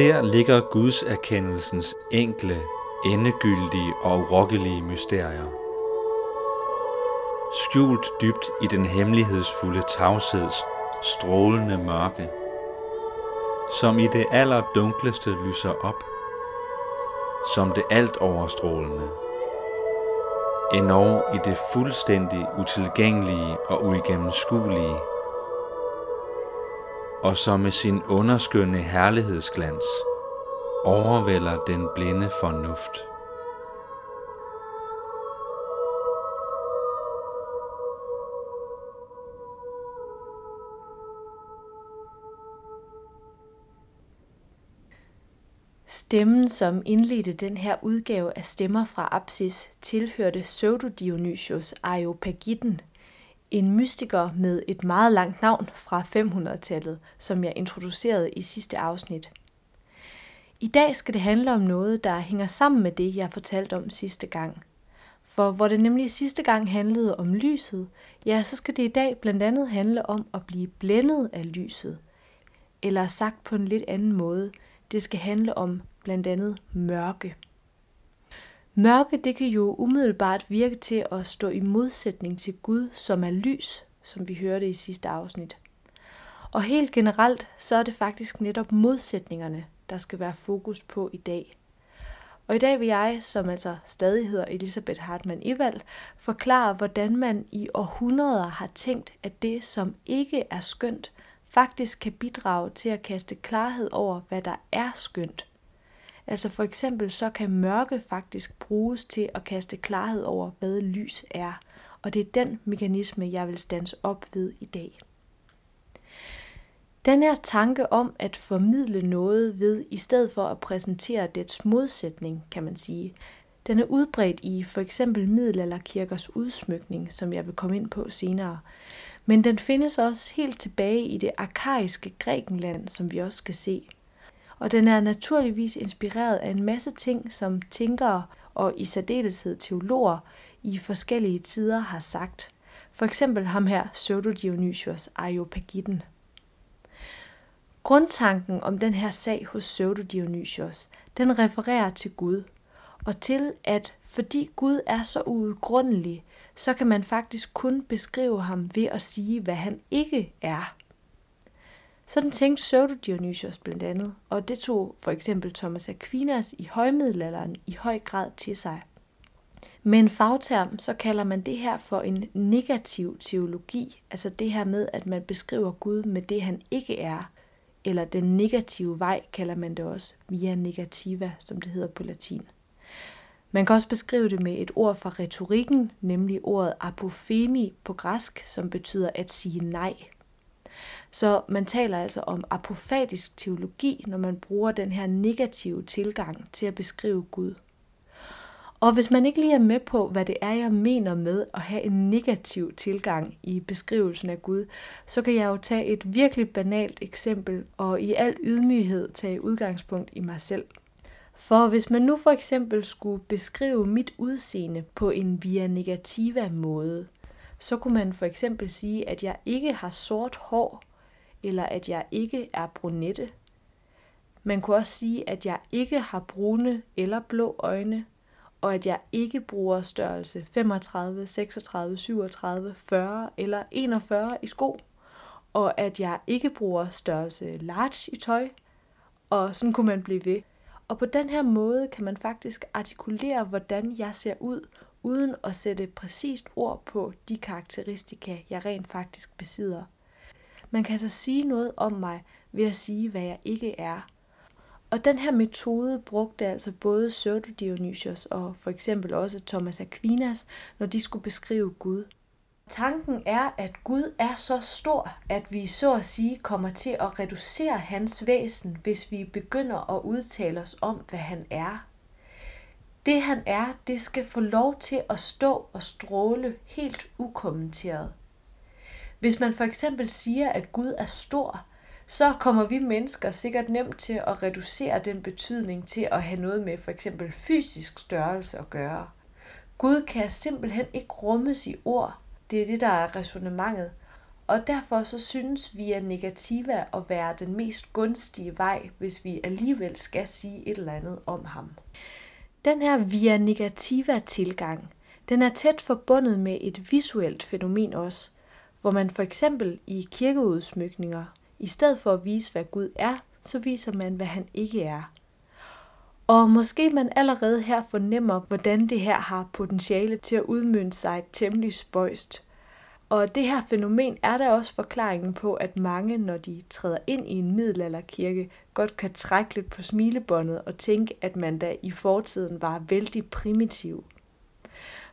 Der ligger Guds erkendelsens enkle, endegyldige og urokkelige mysterier. Skjult dybt i den hemmelighedsfulde tavsheds strålende mørke, som i det allerdunkleste lyser op, som det alt overstrålende, endnu i det fuldstændig utilgængelige og uigennemskuelige, og som med sin underskønne herlighedsglans overvælder den blinde fornuft. Stemmen, som indledte den her udgave af Stemmer fra Apsis, tilhørte Pseudo-Dionysius Areopagitten en mystiker med et meget langt navn fra 500-tallet, som jeg introducerede i sidste afsnit. I dag skal det handle om noget, der hænger sammen med det, jeg fortalte om sidste gang. For hvor det nemlig sidste gang handlede om lyset, ja, så skal det i dag blandt andet handle om at blive blændet af lyset. Eller sagt på en lidt anden måde, det skal handle om blandt andet mørke. Mørke det kan jo umiddelbart virke til at stå i modsætning til Gud, som er lys, som vi hørte i sidste afsnit. Og helt generelt, så er det faktisk netop modsætningerne, der skal være fokus på i dag. Og i dag vil jeg, som altså stadig hedder Elisabeth Hartmann Ivald, forklare, hvordan man i århundreder har tænkt, at det, som ikke er skønt, faktisk kan bidrage til at kaste klarhed over, hvad der er skønt. Altså for eksempel så kan mørke faktisk bruges til at kaste klarhed over, hvad lys er. Og det er den mekanisme, jeg vil stands op ved i dag. Den her tanke om at formidle noget ved, i stedet for at præsentere dets modsætning, kan man sige, den er udbredt i for eksempel middelalderkirkers udsmykning, som jeg vil komme ind på senere. Men den findes også helt tilbage i det arkaiske Grækenland, som vi også skal se og den er naturligvis inspireret af en masse ting, som tænkere og i særdeleshed teologer i forskellige tider har sagt. For eksempel ham her, Pseudo-Dionysius Areopagitten. Grundtanken om den her sag hos Pseudo-Dionysius, den refererer til Gud, og til at fordi Gud er så uudgrundelig, så kan man faktisk kun beskrive ham ved at sige, hvad han ikke er. Sådan tænkte Pseudo-Dionysius blandt andet, og det tog for eksempel Thomas Aquinas i højmiddelalderen i høj grad til sig. Med en fagterm, så kalder man det her for en negativ teologi, altså det her med, at man beskriver Gud med det, han ikke er, eller den negative vej kalder man det også, via negativa, som det hedder på latin. Man kan også beskrive det med et ord fra retorikken, nemlig ordet apofemi på græsk, som betyder at sige nej. Så man taler altså om apofatisk teologi, når man bruger den her negative tilgang til at beskrive Gud. Og hvis man ikke lige er med på, hvad det er, jeg mener med at have en negativ tilgang i beskrivelsen af Gud, så kan jeg jo tage et virkelig banalt eksempel og i al ydmyghed tage udgangspunkt i mig selv. For hvis man nu for eksempel skulle beskrive mit udseende på en via negativa måde, så kunne man for eksempel sige, at jeg ikke har sort hår, eller at jeg ikke er brunette. Man kunne også sige, at jeg ikke har brune eller blå øjne, og at jeg ikke bruger størrelse 35, 36, 37, 40 eller 41 i sko, og at jeg ikke bruger størrelse large i tøj, og sådan kunne man blive ved. Og på den her måde kan man faktisk artikulere, hvordan jeg ser ud, uden at sætte præcist ord på de karakteristika, jeg rent faktisk besidder. Man kan altså sige noget om mig ved at sige, hvad jeg ikke er. Og den her metode brugte altså både Pseudo-Dionysius og for eksempel også Thomas Aquinas, når de skulle beskrive Gud. Tanken er, at Gud er så stor, at vi så at sige kommer til at reducere hans væsen, hvis vi begynder at udtale os om, hvad han er. Det han er, det skal få lov til at stå og stråle helt ukommenteret. Hvis man for eksempel siger, at Gud er stor, så kommer vi mennesker sikkert nemt til at reducere den betydning til at have noget med for eksempel fysisk størrelse at gøre. Gud kan simpelthen ikke rummes i ord. Det er det, der er resonemanget. Og derfor så synes vi, at negativa at være den mest gunstige vej, hvis vi alligevel skal sige et eller andet om ham. Den her via negativa tilgang, den er tæt forbundet med et visuelt fænomen også, hvor man for eksempel i kirkeudsmykninger, i stedet for at vise, hvad Gud er, så viser man, hvad han ikke er. Og måske man allerede her fornemmer, hvordan det her har potentiale til at udmønte sig temmelig spøjst. Og det her fænomen er der også forklaringen på, at mange, når de træder ind i en middelalderkirke, godt kan trække lidt på smilebåndet og tænke, at man da i fortiden var vældig primitiv.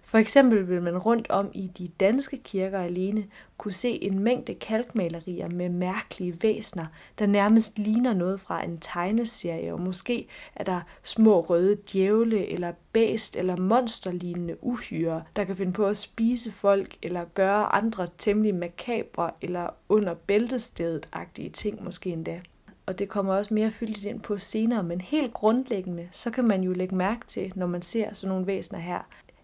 For eksempel vil man rundt om i de danske kirker alene kunne se en mængde kalkmalerier med mærkelige væsner, der nærmest ligner noget fra en tegneserie, og måske er der små røde djævle eller bæst eller monsterlignende uhyre, der kan finde på at spise folk eller gøre andre temmelig makabre eller under bæltestedet-agtige ting måske endda. Og det kommer også mere fyldigt ind på senere, men helt grundlæggende, så kan man jo lægge mærke til, når man ser sådan nogle væsener her,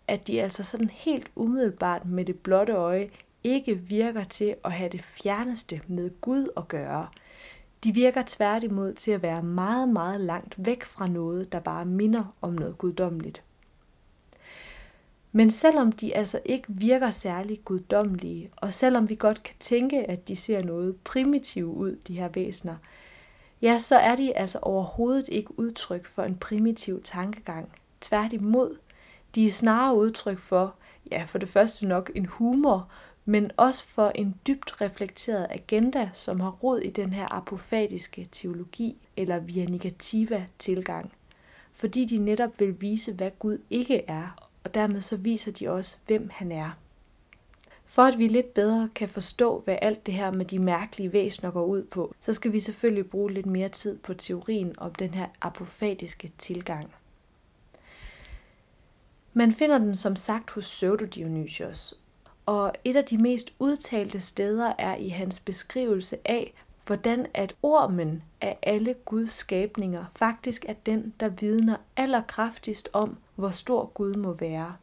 at de altså sådan helt umiddelbart med det blotte øje ikke virker til at have det fjerneste med Gud at gøre. De virker tværtimod til at være meget, meget langt væk fra noget, der bare minder om noget guddommeligt. Men selvom de altså ikke virker særlig guddommelige, og selvom vi godt kan tænke, at de ser noget primitive ud, de her væsener, ja, så er de altså overhovedet ikke udtryk for en primitiv tankegang. Tværtimod, de er snarere udtryk for, ja, for det første nok en humor, men også for en dybt reflekteret agenda, som har rod i den her apofatiske teologi eller via negativa tilgang. Fordi de netop vil vise, hvad Gud ikke er, og dermed så viser de også, hvem han er. For at vi lidt bedre kan forstå, hvad alt det her med de mærkelige væsener går ud på, så skal vi selvfølgelig bruge lidt mere tid på teorien om den her apofatiske tilgang. Man finder den som sagt hos Pseudo-Dionysios, og et af de mest udtalte steder er i hans beskrivelse af, hvordan at ormen af alle Guds skabninger faktisk er den, der vidner allerkraftigst om, hvor stor Gud må være.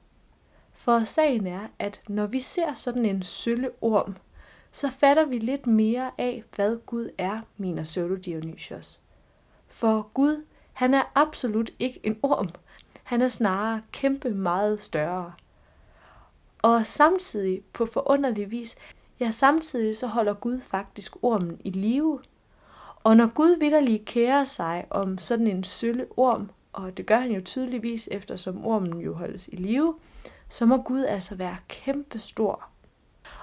For sagen er, at når vi ser sådan en sølle orm, så fatter vi lidt mere af, hvad Gud er, mener Pseudo-Dionysios. For Gud, han er absolut ikke en orm. Han er snarere kæmpe meget større. Og samtidig, på forunderlig vis, ja samtidig så holder Gud faktisk ormen i live. Og når Gud vidderlig kærer sig om sådan en sølle orm, og det gør han jo tydeligvis, eftersom ormen jo holdes i live, så må Gud altså være kæmpestor.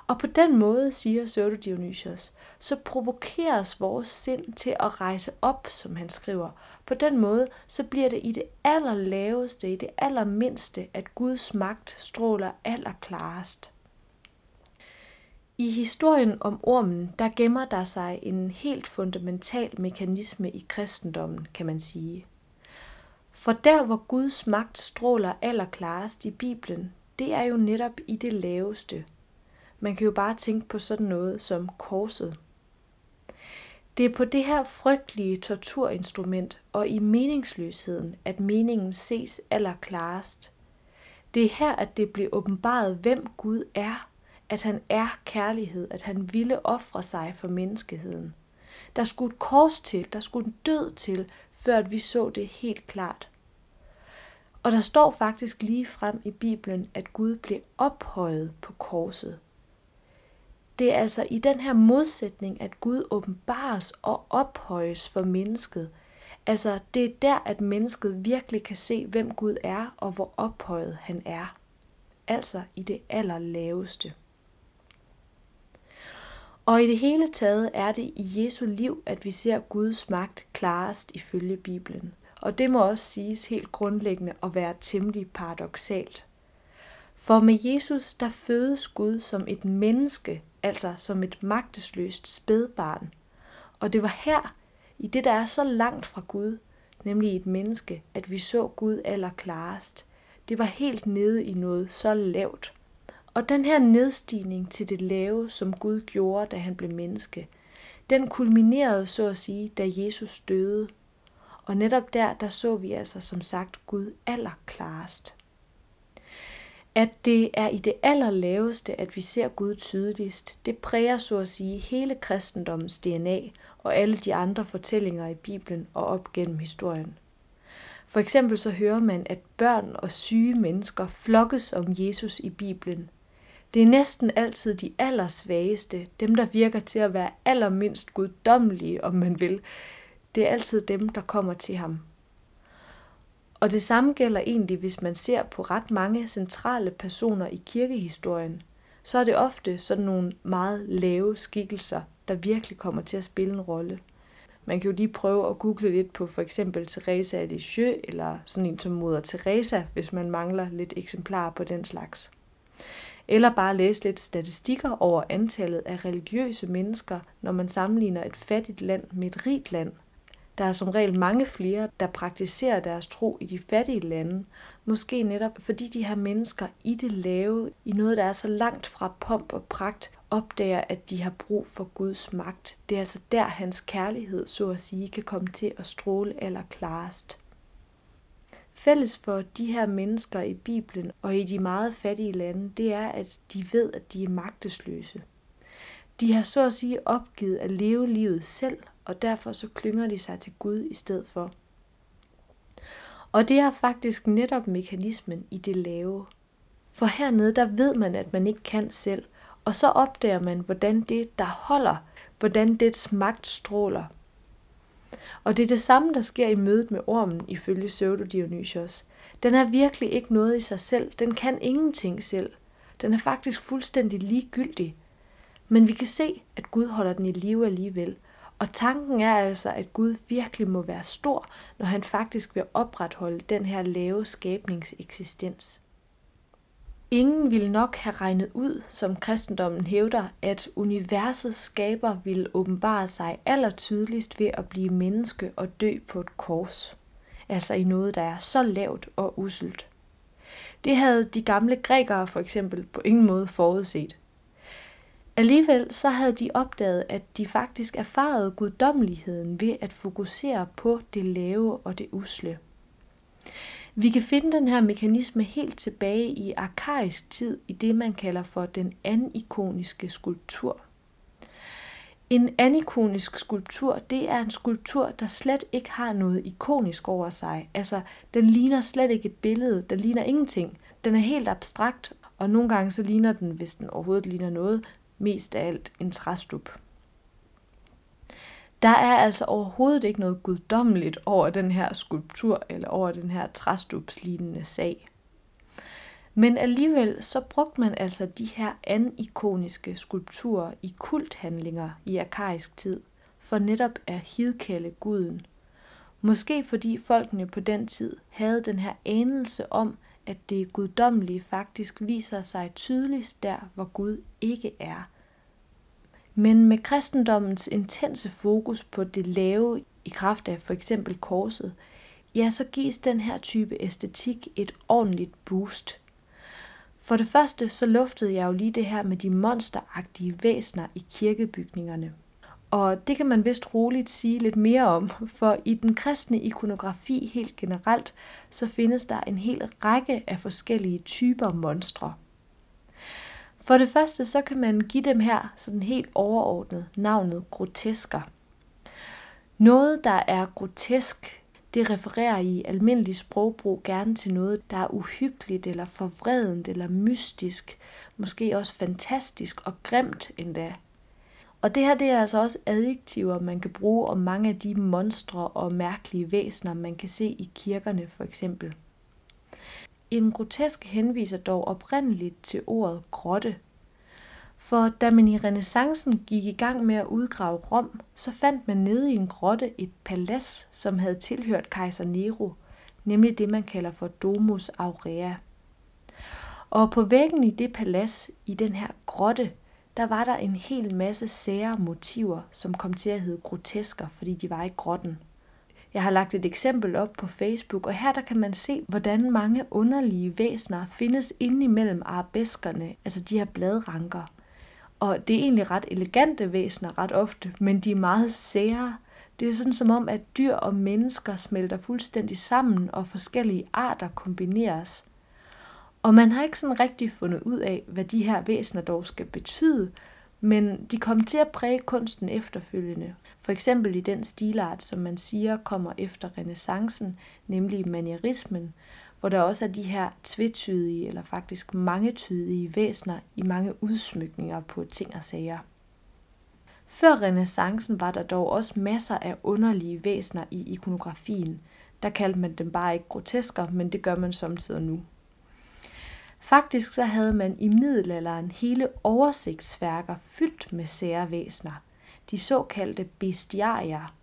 Og på den måde, siger Pseudo Dionysios, så provokeres vores sind til at rejse op, som han skriver. På den måde, så bliver det i det allerlaveste, i det allermindste, at Guds magt stråler allerklarest. I historien om ormen, der gemmer der sig en helt fundamental mekanisme i kristendommen, kan man sige. For der, hvor Guds magt stråler allerklarest i Bibelen, det er jo netop i det laveste – man kan jo bare tænke på sådan noget som korset. Det er på det her frygtelige torturinstrument og i meningsløsheden, at meningen ses allerklarest. Det er her, at det bliver åbenbaret, hvem Gud er, at han er kærlighed, at han ville ofre sig for menneskeheden. Der skulle et kors til, der skulle en død til, før at vi så det helt klart. Og der står faktisk lige frem i Bibelen, at Gud blev ophøjet på korset. Det er altså i den her modsætning, at Gud åbenbares og ophøjes for mennesket. Altså, det er der, at mennesket virkelig kan se, hvem Gud er og hvor ophøjet han er. Altså i det allerlaveste. Og i det hele taget er det i Jesu liv, at vi ser Guds magt klarest ifølge Bibelen. Og det må også siges helt grundlæggende at være temmelig paradoxalt. For med Jesus, der fødes Gud som et menneske, altså som et magtesløst spædbarn. Og det var her, i det der er så langt fra Gud, nemlig et menneske, at vi så Gud allerklarest. Det var helt nede i noget så lavt. Og den her nedstigning til det lave, som Gud gjorde, da han blev menneske, den kulminerede så at sige, da Jesus døde. Og netop der, der så vi altså som sagt Gud allerklarest. At det er i det allerlaveste, at vi ser Gud tydeligst, det præger så at sige hele kristendommens DNA og alle de andre fortællinger i Bibelen og op gennem historien. For eksempel så hører man, at børn og syge mennesker flokkes om Jesus i Bibelen. Det er næsten altid de allersvageste, dem der virker til at være allermindst guddommelige, om man vil. Det er altid dem, der kommer til ham. Og det samme gælder egentlig, hvis man ser på ret mange centrale personer i kirkehistorien. Så er det ofte sådan nogle meget lave skikkelser, der virkelig kommer til at spille en rolle. Man kan jo lige prøve at google lidt på for eksempel Teresa af Lisieux, eller sådan en som moder Teresa, hvis man mangler lidt eksemplarer på den slags. Eller bare læse lidt statistikker over antallet af religiøse mennesker, når man sammenligner et fattigt land med et rigt land – der er som regel mange flere, der praktiserer deres tro i de fattige lande, måske netop fordi de her mennesker i det lave, i noget, der er så langt fra pomp og pragt, opdager, at de har brug for Guds magt. Det er altså der, hans kærlighed, så at sige, kan komme til at stråle eller klarest. Fælles for de her mennesker i Bibelen og i de meget fattige lande, det er, at de ved, at de er magtesløse. De har så at sige opgivet at leve livet selv og derfor så klynger de sig til Gud i stedet for. Og det er faktisk netop mekanismen i det lave. For hernede, der ved man, at man ikke kan selv, og så opdager man, hvordan det, der holder, hvordan dets magt stråler. Og det er det samme, der sker i mødet med ormen, ifølge Pseudo Dionysios. Den er virkelig ikke noget i sig selv. Den kan ingenting selv. Den er faktisk fuldstændig ligegyldig. Men vi kan se, at Gud holder den i live alligevel, og tanken er altså, at Gud virkelig må være stor, når han faktisk vil opretholde den her lave skabningseksistens. Ingen ville nok have regnet ud, som kristendommen hævder, at universets skaber ville åbenbare sig allertydeligst ved at blive menneske og dø på et kors. Altså i noget, der er så lavt og uselt. Det havde de gamle grækere for eksempel på ingen måde forudset. Alligevel så havde de opdaget, at de faktisk erfarede guddommeligheden ved at fokusere på det lave og det usle. Vi kan finde den her mekanisme helt tilbage i arkaisk tid i det, man kalder for den anikoniske skulptur. En anikonisk skulptur, det er en skulptur, der slet ikke har noget ikonisk over sig. Altså, den ligner slet ikke et billede, den ligner ingenting. Den er helt abstrakt, og nogle gange så ligner den, hvis den overhovedet ligner noget, mest af alt en træstup. Der er altså overhovedet ikke noget guddommeligt over den her skulptur eller over den her træstupslignende sag. Men alligevel så brugte man altså de her anikoniske skulpturer i kulthandlinger i arkaisk tid, for netop at hidkalde guden. Måske fordi folkene på den tid havde den her anelse om, at det guddommelige faktisk viser sig tydeligst der, hvor Gud ikke er. Men med kristendommens intense fokus på det lave i kraft af for eksempel korset, ja, så gives den her type æstetik et ordentligt boost. For det første så luftede jeg jo lige det her med de monsteragtige væsner i kirkebygningerne. Og det kan man vist roligt sige lidt mere om, for i den kristne ikonografi helt generelt, så findes der en hel række af forskellige typer monstre. For det første så kan man give dem her sådan helt overordnet navnet grotesker. Noget, der er grotesk, det refererer i almindelig sprogbrug gerne til noget, der er uhyggeligt eller forvredent eller mystisk, måske også fantastisk og grimt endda. Og det her det er altså også adjektiver, man kan bruge om mange af de monstre og mærkelige væsener, man kan se i kirkerne for eksempel. En grotesk henviser dog oprindeligt til ordet grotte. For da man i renaissancen gik i gang med at udgrave Rom, så fandt man nede i en grotte et palads, som havde tilhørt kejser Nero, nemlig det man kalder for Domus Aurea. Og på væggen i det palads, i den her grotte, der var der en hel masse sære motiver, som kom til at hedde grotesker, fordi de var i grotten. Jeg har lagt et eksempel op på Facebook, og her der kan man se, hvordan mange underlige væsner findes inde imellem arabeskerne, altså de her bladranker. Og det er egentlig ret elegante væsner ret ofte, men de er meget sære. Det er sådan som om, at dyr og mennesker smelter fuldstændig sammen, og forskellige arter kombineres. Og man har ikke sådan rigtig fundet ud af, hvad de her væsener dog skal betyde, men de kom til at præge kunsten efterfølgende. For eksempel i den stilart, som man siger kommer efter renaissancen, nemlig manierismen, hvor der også er de her tvetydige eller faktisk mangetydige væsener i mange udsmykninger på ting og sager. Før renaissancen var der dog også masser af underlige væsener i ikonografien. Der kaldte man dem bare ikke grotesker, men det gør man samtidig nu. Faktisk så havde man i middelalderen hele oversigtsværker fyldt med sære væsener, de såkaldte bestiarier.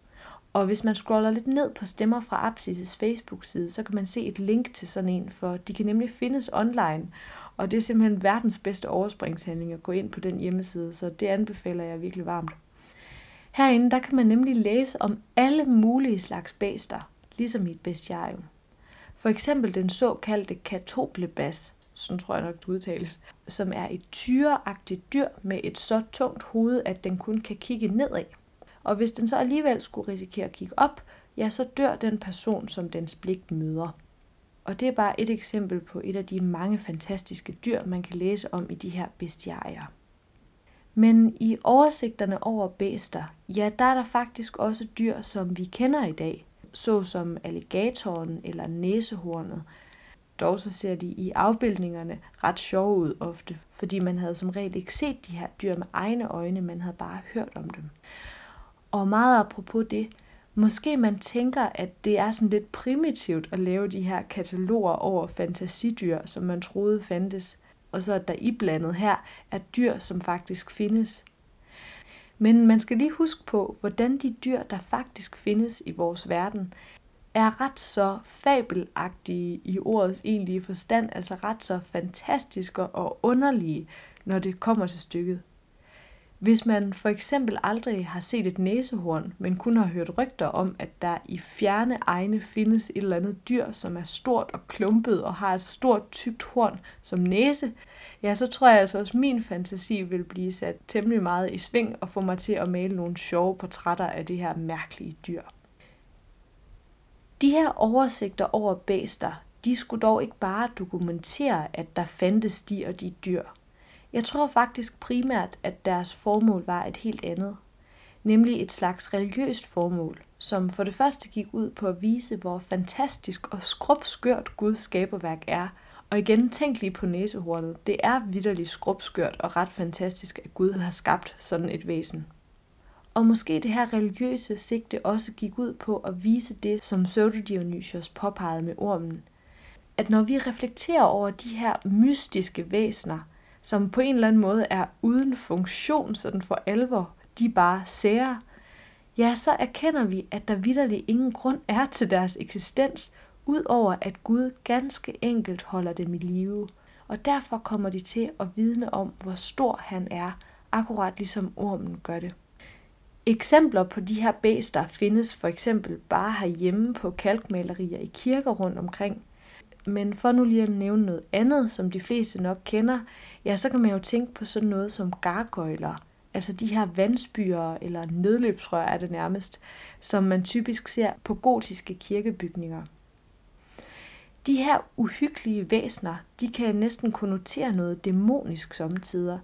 Og hvis man scroller lidt ned på Stemmer fra Apsis Facebook-side, så kan man se et link til sådan en, for de kan nemlig findes online, og det er simpelthen verdens bedste overspringshandling at gå ind på den hjemmeside, så det anbefaler jeg virkelig varmt. Herinde der kan man nemlig læse om alle mulige slags bæster, ligesom i et bestiarium. For eksempel den såkaldte katoblebas, sådan tror jeg nok det udtales, som er et tyreagtigt dyr med et så tungt hoved, at den kun kan kigge nedad. Og hvis den så alligevel skulle risikere at kigge op, ja, så dør den person, som dens blik møder. Og det er bare et eksempel på et af de mange fantastiske dyr, man kan læse om i de her bestiarier. Men i oversigterne over bæster, ja, der er der faktisk også dyr, som vi kender i dag, såsom alligatoren eller næsehornet, dog så ser de i afbildningerne ret sjove ud ofte, fordi man havde som regel ikke set de her dyr med egne øjne, man havde bare hørt om dem. Og meget apropos det, måske man tænker, at det er sådan lidt primitivt at lave de her kataloger over fantasidyr, som man troede fandtes, og så at der iblandet her er dyr, som faktisk findes. Men man skal lige huske på, hvordan de dyr, der faktisk findes i vores verden, er ret så fabelagtige i ordets egentlige forstand, altså ret så fantastiske og underlige, når det kommer til stykket. Hvis man for eksempel aldrig har set et næsehorn, men kun har hørt rygter om, at der i fjerne egne findes et eller andet dyr, som er stort og klumpet og har et stort tykt horn som næse, ja, så tror jeg altså også, at min fantasi vil blive sat temmelig meget i sving og få mig til at male nogle sjove portrætter af det her mærkelige dyr. De her oversigter over bæster, de skulle dog ikke bare dokumentere, at der fandtes de og de dyr. Jeg tror faktisk primært, at deres formål var et helt andet. Nemlig et slags religiøst formål, som for det første gik ud på at vise, hvor fantastisk og skrubskørt Guds skaberværk er. Og igen, tænk lige på næsehornet. Det er vidderligt skrubskørt og ret fantastisk, at Gud har skabt sådan et væsen. Og måske det her religiøse sigte også gik ud på at vise det, som Pseudo-Dionysios påpegede med ormen. At når vi reflekterer over de her mystiske væsener, som på en eller anden måde er uden funktion sådan for alvor, de bare særer, ja, så erkender vi, at der vidderligt ingen grund er til deres eksistens, udover at Gud ganske enkelt holder dem i live. Og derfor kommer de til at vidne om, hvor stor han er, akkurat ligesom ormen gør det. Eksempler på de her bæster findes for eksempel bare herhjemme på kalkmalerier i kirker rundt omkring. Men for nu lige at nævne noget andet, som de fleste nok kender, ja, så kan man jo tænke på sådan noget som gargoyler, altså de her vandspyer eller nedløbsrør er det nærmest, som man typisk ser på gotiske kirkebygninger. De her uhyggelige væsner, de kan næsten konnotere noget dæmonisk samtidig,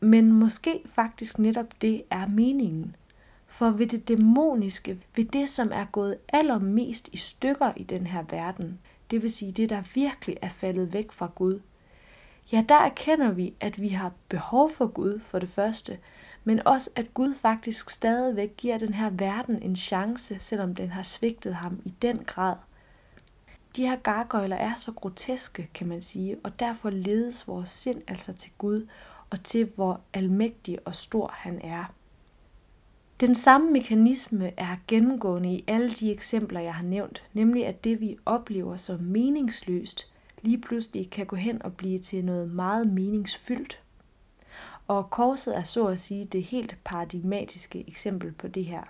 men måske faktisk netop det er meningen – for ved det dæmoniske, ved det, som er gået allermest i stykker i den her verden, det vil sige det, der virkelig er faldet væk fra Gud, ja, der erkender vi, at vi har behov for Gud for det første, men også at Gud faktisk stadigvæk giver den her verden en chance, selvom den har svigtet ham i den grad. De her gargøjler er så groteske, kan man sige, og derfor ledes vores sind altså til Gud og til, hvor almægtig og stor han er. Den samme mekanisme er gennemgående i alle de eksempler, jeg har nævnt, nemlig at det, vi oplever som meningsløst, lige pludselig kan gå hen og blive til noget meget meningsfyldt. Og korset er så at sige det helt paradigmatiske eksempel på det her.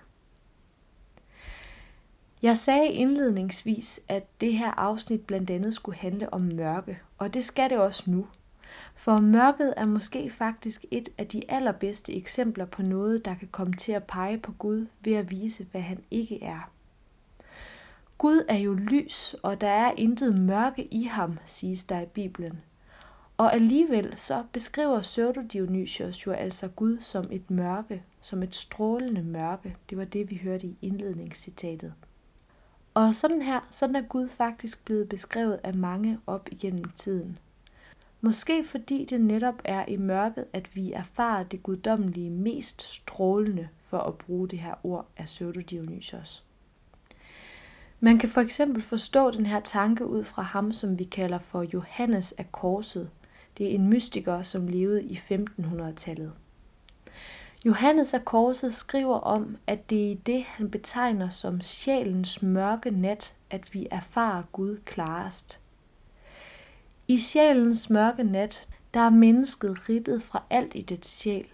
Jeg sagde indledningsvis, at det her afsnit blandt andet skulle handle om mørke, og det skal det også nu – for mørket er måske faktisk et af de allerbedste eksempler på noget, der kan komme til at pege på Gud ved at vise, hvad han ikke er. Gud er jo lys, og der er intet mørke i ham, siges der i Bibelen. Og alligevel så beskriver Pseudo-Dionysios jo altså Gud som et mørke, som et strålende mørke. Det var det, vi hørte i indledningscitatet. Og sådan her, sådan er Gud faktisk blevet beskrevet af mange op igennem tiden. Måske fordi det netop er i mørket, at vi erfarer det guddommelige mest strålende, for at bruge det her ord af Pseudo-Dionysios. Man kan for eksempel forstå den her tanke ud fra ham, som vi kalder for Johannes af Korset. Det er en mystiker, som levede i 1500-tallet. Johannes af Korset skriver om, at det er i det, han betegner som sjælens mørke nat, at vi erfarer Gud klarest. I sjælens mørke nat, der er mennesket ribbet fra alt i det sjæl.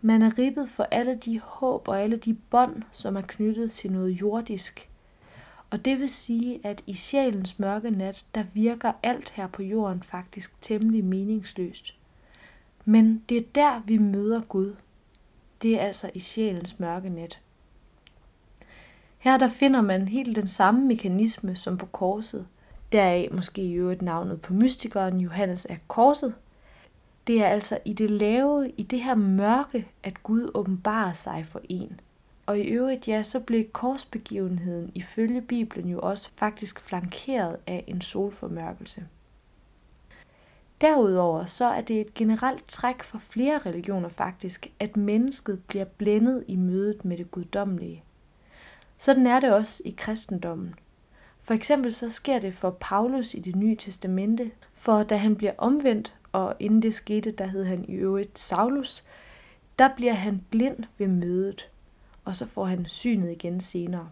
Man er ribbet for alle de håb og alle de bånd, som er knyttet til noget jordisk. Og det vil sige, at i sjælens mørke nat, der virker alt her på jorden faktisk temmelig meningsløst. Men det er der, vi møder Gud. Det er altså i sjælens mørke nat. Her der finder man helt den samme mekanisme som på korset. Deraf måske i øvrigt navnet på mystikeren Johannes af Korset. Det er altså i det lave, i det her mørke, at Gud åbenbarer sig for en. Og i øvrigt, ja, så blev korsbegivenheden ifølge Bibelen jo også faktisk flankeret af en solformørkelse. Derudover så er det et generelt træk for flere religioner faktisk, at mennesket bliver blændet i mødet med det guddommelige. Sådan er det også i kristendommen. For eksempel så sker det for Paulus i det nye testamente, for da han bliver omvendt, og inden det skete, der hed han i øvrigt Saulus, der bliver han blind ved mødet, og så får han synet igen senere.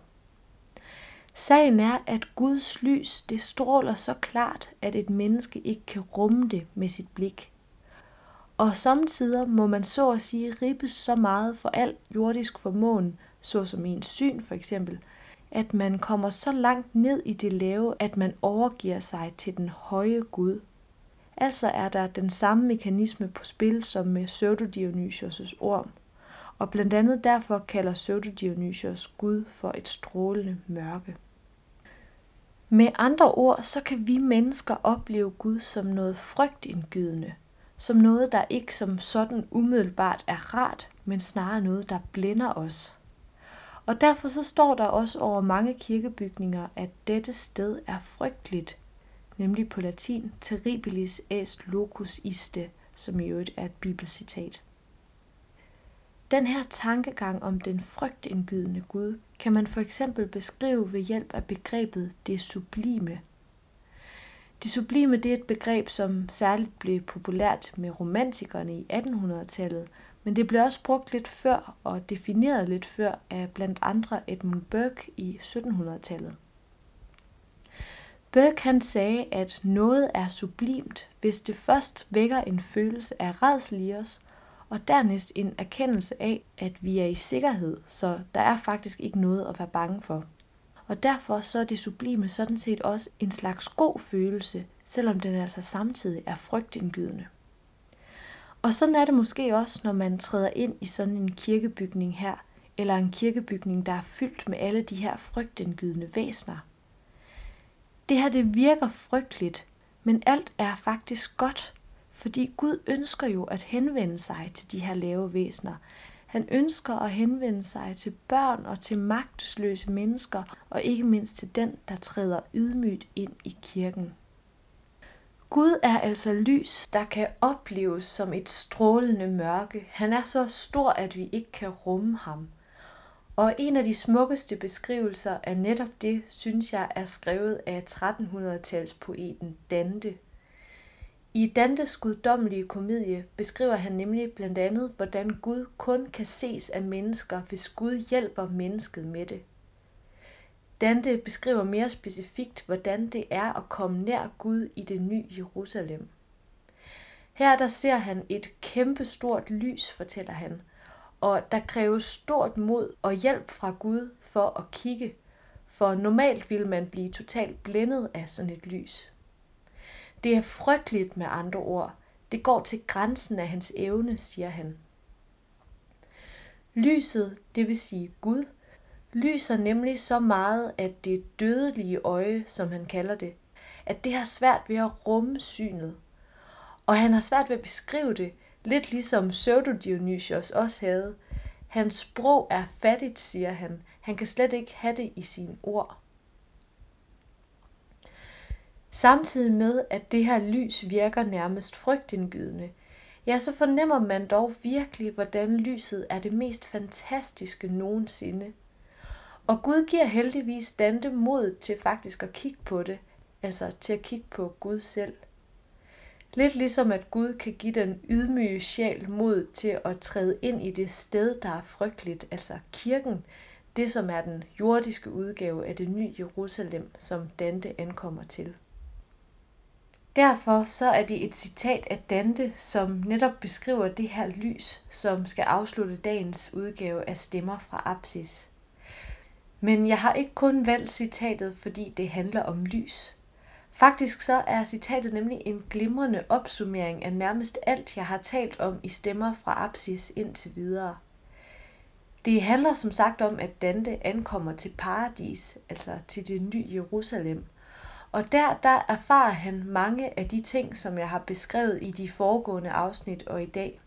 Sagen er, at Guds lys, det stråler så klart, at et menneske ikke kan rumme det med sit blik. Og samtidig må man så at sige ribbes så meget for alt jordisk formåen, såsom ens syn for eksempel, at man kommer så langt ned i det lave, at man overgiver sig til den høje Gud. Altså er der den samme mekanisme på spil som med Pseudo-Dionysios' orm. Og blandt andet derfor kalder Pseudo-Dionysios Gud for et strålende mørke. Med andre ord, så kan vi mennesker opleve Gud som noget frygtindgydende, som noget, der ikke som sådan umiddelbart er rart, men snarere noget, der blænder os. Og derfor så står der også over mange kirkebygninger, at dette sted er frygteligt, nemlig på latin terribilis est locus iste, som i øvrigt er et bibelcitat. Den her tankegang om den frygtindgydende Gud kan man for eksempel beskrive ved hjælp af begrebet det sublime. Det sublime det er et begreb, som særligt blev populært med romantikerne i 1800-tallet, men det blev også brugt lidt før og defineret lidt før af blandt andre Edmund Burke i 1700-tallet. Burke han sagde, at noget er sublimt, hvis det først vækker en følelse af redsel i os, og dernæst en erkendelse af, at vi er i sikkerhed, så der er faktisk ikke noget at være bange for. Og derfor så er det sublime sådan set også en slags god følelse, selvom den altså samtidig er frygtindgydende. Og sådan er det måske også, når man træder ind i sådan en kirkebygning her, eller en kirkebygning, der er fyldt med alle de her frygtindgydende væsner. Det her, det virker frygteligt, men alt er faktisk godt, fordi Gud ønsker jo at henvende sig til de her lave væsner. Han ønsker at henvende sig til børn og til magtesløse mennesker, og ikke mindst til den, der træder ydmygt ind i kirken. Gud er altså lys, der kan opleves som et strålende mørke. Han er så stor, at vi ikke kan rumme ham. Og en af de smukkeste beskrivelser af netop det, synes jeg, er skrevet af 1300-talspoeten Dante. I Dantes guddommelige komedie beskriver han nemlig blandt andet, hvordan Gud kun kan ses af mennesker, hvis Gud hjælper mennesket med det. Dante beskriver mere specifikt, hvordan det er at komme nær Gud i det nye Jerusalem. Her der ser han et kæmpestort lys, fortæller han, og der kræves stort mod og hjælp fra Gud for at kigge, for normalt vil man blive totalt blændet af sådan et lys. Det er frygteligt med andre ord. Det går til grænsen af hans evne, siger han. Lyset, det vil sige Gud, lyser nemlig så meget, at det dødelige øje, som han kalder det, at det har svært ved at rumme synet. Og han har svært ved at beskrive det, lidt ligesom Pseudo-Dionysios også havde. Hans sprog er fattigt, siger han. Han kan slet ikke have det i sine ord. Samtidig med, at det her lys virker nærmest frygtindgydende, ja, så fornemmer man dog virkelig, hvordan lyset er det mest fantastiske nogensinde. Og Gud giver heldigvis Dante mod til faktisk at kigge på det, altså til at kigge på Gud selv. Lidt ligesom at Gud kan give den ydmyge sjæl mod til at træde ind i det sted, der er frygteligt, altså kirken, det som er den jordiske udgave af det nye Jerusalem, som Dante ankommer til. Derfor så er det et citat af Dante, som netop beskriver det her lys, som skal afslutte dagens udgave af Stemmer fra Apsis. Men jeg har ikke kun valgt citatet, fordi det handler om lys. Faktisk så er citatet nemlig en glimrende opsummering af nærmest alt, jeg har talt om i Stemmer fra Apsis indtil videre. Det handler som sagt om, at Dante ankommer til paradis, altså til det nye Jerusalem, og der, der erfarer han mange af de ting, som jeg har beskrevet i de foregående afsnit og i dag.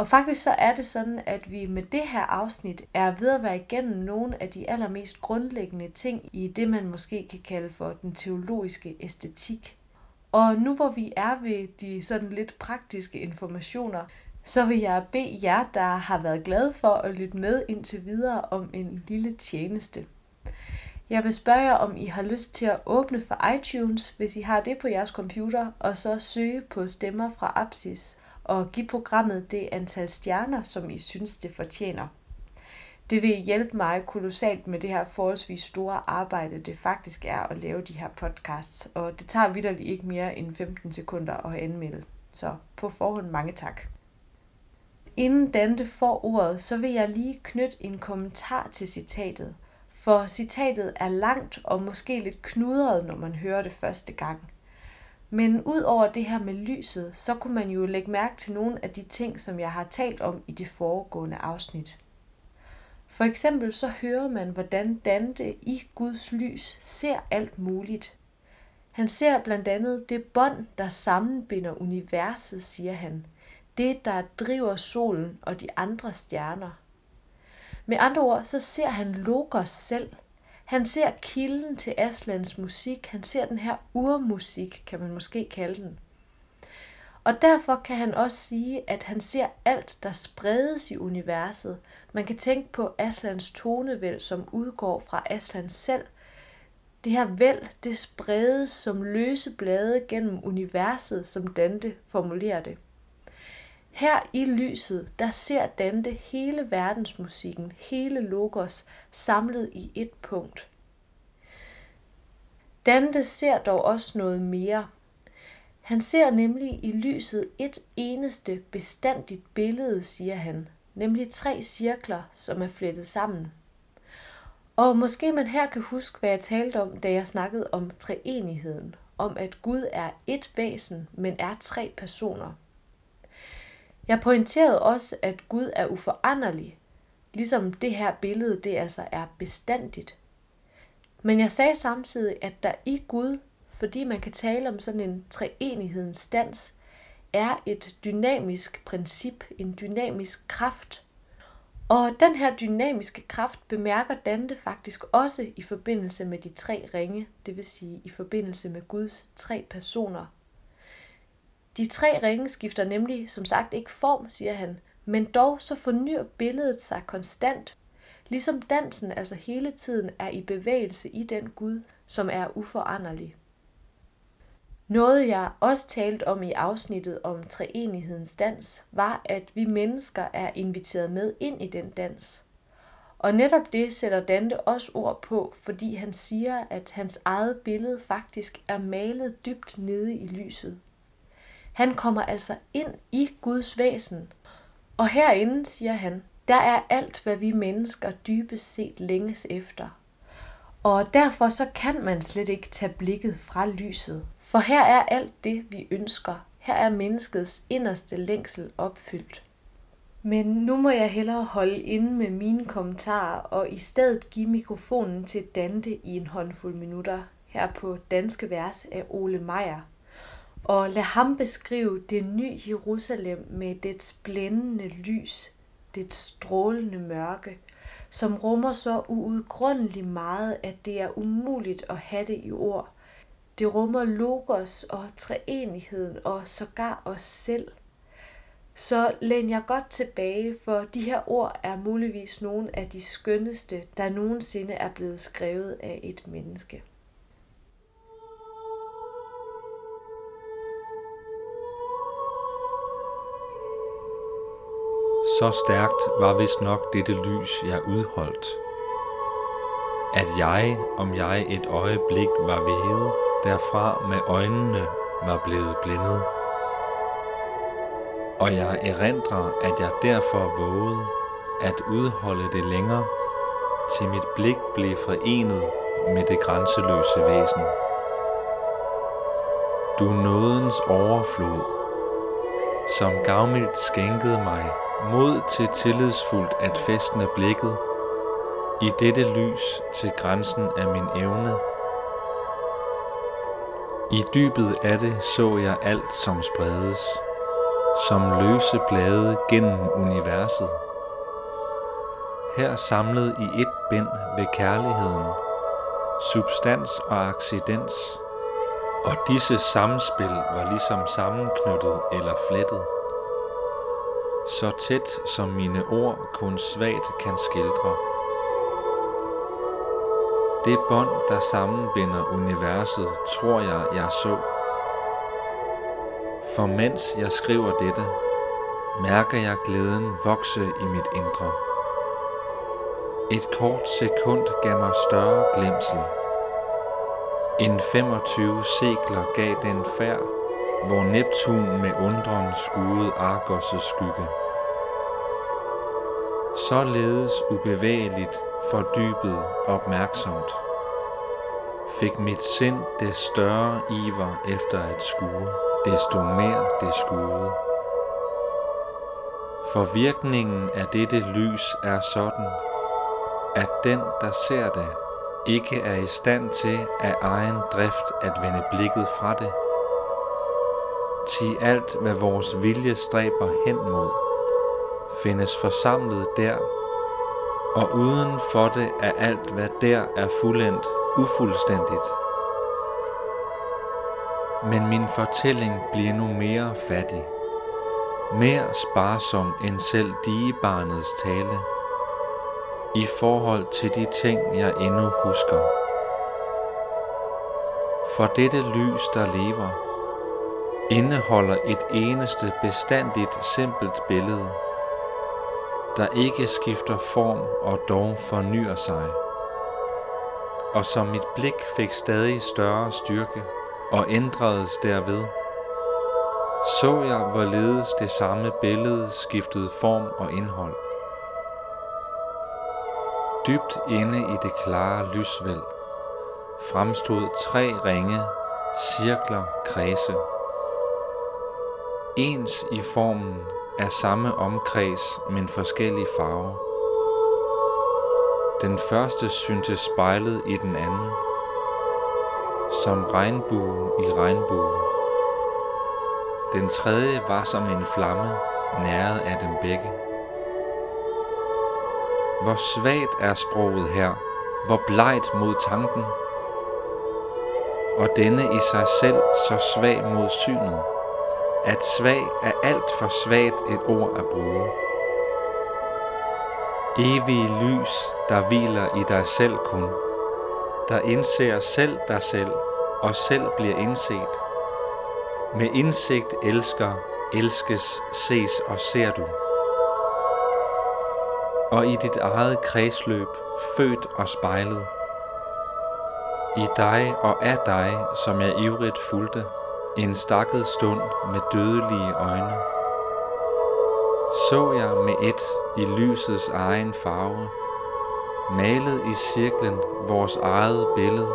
Og faktisk så er det sådan, at vi med det her afsnit er ved at være igennem nogle af de allermest grundlæggende ting i det, man måske kan kalde for den teologiske æstetik. Og nu hvor vi er ved de sådan lidt praktiske informationer, så vil jeg bede jer, der har været glade for at lytte med indtil videre om en lille tjeneste. Jeg vil spørge jer, om I har lyst til at åbne for iTunes, hvis I har det på jeres computer, og så søge på stemmer fra Apsis, og give programmet det antal stjerner, som I synes, det fortjener. Det vil hjælpe mig kolossalt med det her forholdsvis store arbejde, det faktisk er at lave de her podcasts, og det tager vidderligt ikke mere end 15 sekunder at anmelde. Så på forhånd mange tak. Inden Dante får ordet, så vil jeg lige knytte en kommentar til citatet – for citatet er langt og måske lidt knudret, når man hører det første gang. Men ud over det her med lyset, så kunne man jo lægge mærke til nogle af de ting, som jeg har talt om i det foregående afsnit. For eksempel så hører man, hvordan Dante i Guds lys ser alt muligt. Han ser blandt andet det bånd, der sammenbinder universet, siger han. Det, der driver solen og de andre stjerner. Med andre ord, så ser han Logos selv. Han ser kilden til Aslans musik. Han ser den her urmusik, kan man måske kalde den. Og derfor kan han også sige, at han ser alt, der spredes i universet. Man kan tænke på Aslans tonevæld, som udgår fra Aslan selv. Det her væld, det spredes som løse blade gennem universet, som Dante formulerer det. Her i lyset, der ser Dante hele verdensmusikken, hele Logos, samlet i et punkt. Dante ser dog også noget mere. Han ser nemlig i lyset et eneste bestandigt billede, siger han, nemlig tre cirkler, som er flettet sammen. Og måske man her kan huske, hvad jeg talte om, da jeg snakkede om treenigheden, om at Gud er et væsen, men er tre personer. Jeg pointerede også, at Gud er uforanderlig, ligesom det her billede det altså er bestandigt. Men jeg sagde samtidig, at der i Gud, fordi man kan tale om sådan en treenighedens stans, er et dynamisk princip, en dynamisk kraft. Og den her dynamiske kraft bemærker Dante faktisk også i forbindelse med de tre ringe, det vil sige i forbindelse med Guds tre personer, de tre ringe skifter nemlig som sagt ikke form, siger han, men dog så fornyer billedet sig konstant, ligesom dansen altså hele tiden er i bevægelse i den Gud, som er uforanderlig. Noget jeg også talte om i afsnittet om treenighedens dans, var, at vi mennesker er inviteret med ind i den dans. Og netop det sætter Dante også ord på, fordi han siger, at hans eget billede faktisk er malet dybt nede i lyset. Han kommer altså ind i Guds væsen. Og herinde, siger han, der er alt, hvad vi mennesker dybest set længes efter. Og derfor så kan man slet ikke tage blikket fra lyset. For her er alt det, vi ønsker. Her er menneskets inderste længsel opfyldt. Men nu må jeg hellere holde inde med mine kommentarer og i stedet give mikrofonen til Dante i en håndfuld minutter her på Danske Vers af Ole Meier og lad ham beskrive det nye Jerusalem med dets blændende lys, dets strålende mørke, som rummer så uudgrundeligt meget, at det er umuligt at have det i ord. Det rummer logos og treenigheden og sågar os selv. Så læn jeg godt tilbage, for de her ord er muligvis nogle af de skønneste, der nogensinde er blevet skrevet af et menneske. Så stærkt var vist nok dette lys, jeg udholdt, at jeg, om jeg et øjeblik var vævet, derfra med øjnene var blevet blindet. Og jeg erindrer, at jeg derfor vågede at udholde det længere, til mit blik blev forenet med det grænseløse væsen. Du nådens overflod, som gavmildt skænkede mig mod til tillidsfuldt at fæstne blikket i dette lys til grænsen af min evne. I dybet af det så jeg alt som spredes, som løse blade gennem universet. Her samlet i et bind ved kærligheden, substans og accidens, og disse samspil var ligesom sammenknyttet eller flettet så tæt som mine ord kun svagt kan skildre. Det bånd, der sammenbinder universet, tror jeg, jeg så. For mens jeg skriver dette, mærker jeg glæden vokse i mit indre. Et kort sekund gav mig større glemsel. En 25 sekler gav den færd, hvor Neptun med undren skuede Argos' skygge. Således ubevægeligt, fordybet opmærksomt, fik mit sind det større iver efter at skue, desto mere det skuede. For virkningen af dette lys er sådan, at den, der ser det, ikke er i stand til af egen drift at vende blikket fra det, Til alt, hvad vores vilje stræber hen mod, findes forsamlet der, og uden for det er alt, hvad der er fuldendt, ufuldstændigt. Men min fortælling bliver nu mere fattig, mere sparsom end selv digebarnets tale, i forhold til de ting, jeg endnu husker. For dette lys, der lever, indeholder et eneste bestandigt simpelt billede, der ikke skifter form og dog fornyer sig, og som mit blik fik stadig større styrke og ændredes derved, så jeg, hvorledes det samme billede skiftede form og indhold. Dybt inde i det klare lysvæld fremstod tre ringe, cirkler, kredse ens i formen er samme omkreds, men forskellig farve. Den første syntes spejlet i den anden, som regnbue i regnbue. Den tredje var som en flamme, næret af dem begge. Hvor svagt er sproget her, hvor blegt mod tanken, og denne i sig selv så svag mod synet at svag er alt for svagt et ord at bruge. Evige lys, der hviler i dig selv kun, der indser selv dig selv og selv bliver indset. Med indsigt elsker, elskes, ses og ser du. Og i dit eget kredsløb, født og spejlet, i dig og af dig, som jeg ivrigt fulgte, en stakket stund med dødelige øjne. Så jeg med et i lysets egen farve, malet i cirklen vores eget billede,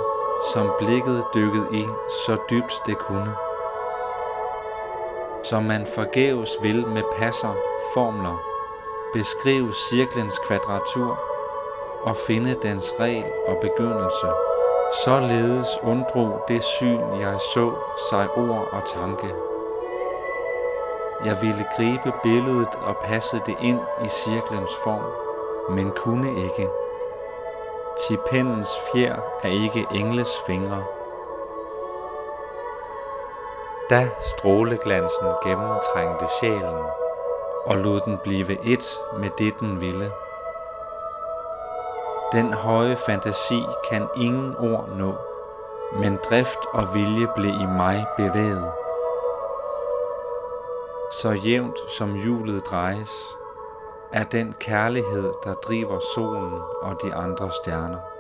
som blikket dykkede i så dybt det kunne. Som man forgæves vil med passer, formler, beskrive cirklens kvadratur og finde dens regel og begyndelse Således unddrog det syn, jeg så, sig ord og tanke. Jeg ville gribe billedet og passe det ind i cirklens form, men kunne ikke. Til pendens fjer er ikke engles fingre. Da stråleglansen gennemtrængte sjælen og lod den blive et med det, den ville. Den høje fantasi kan ingen ord nå, men drift og vilje blev i mig bevæget. Så jævnt som hjulet drejes, er den kærlighed, der driver solen og de andre stjerner.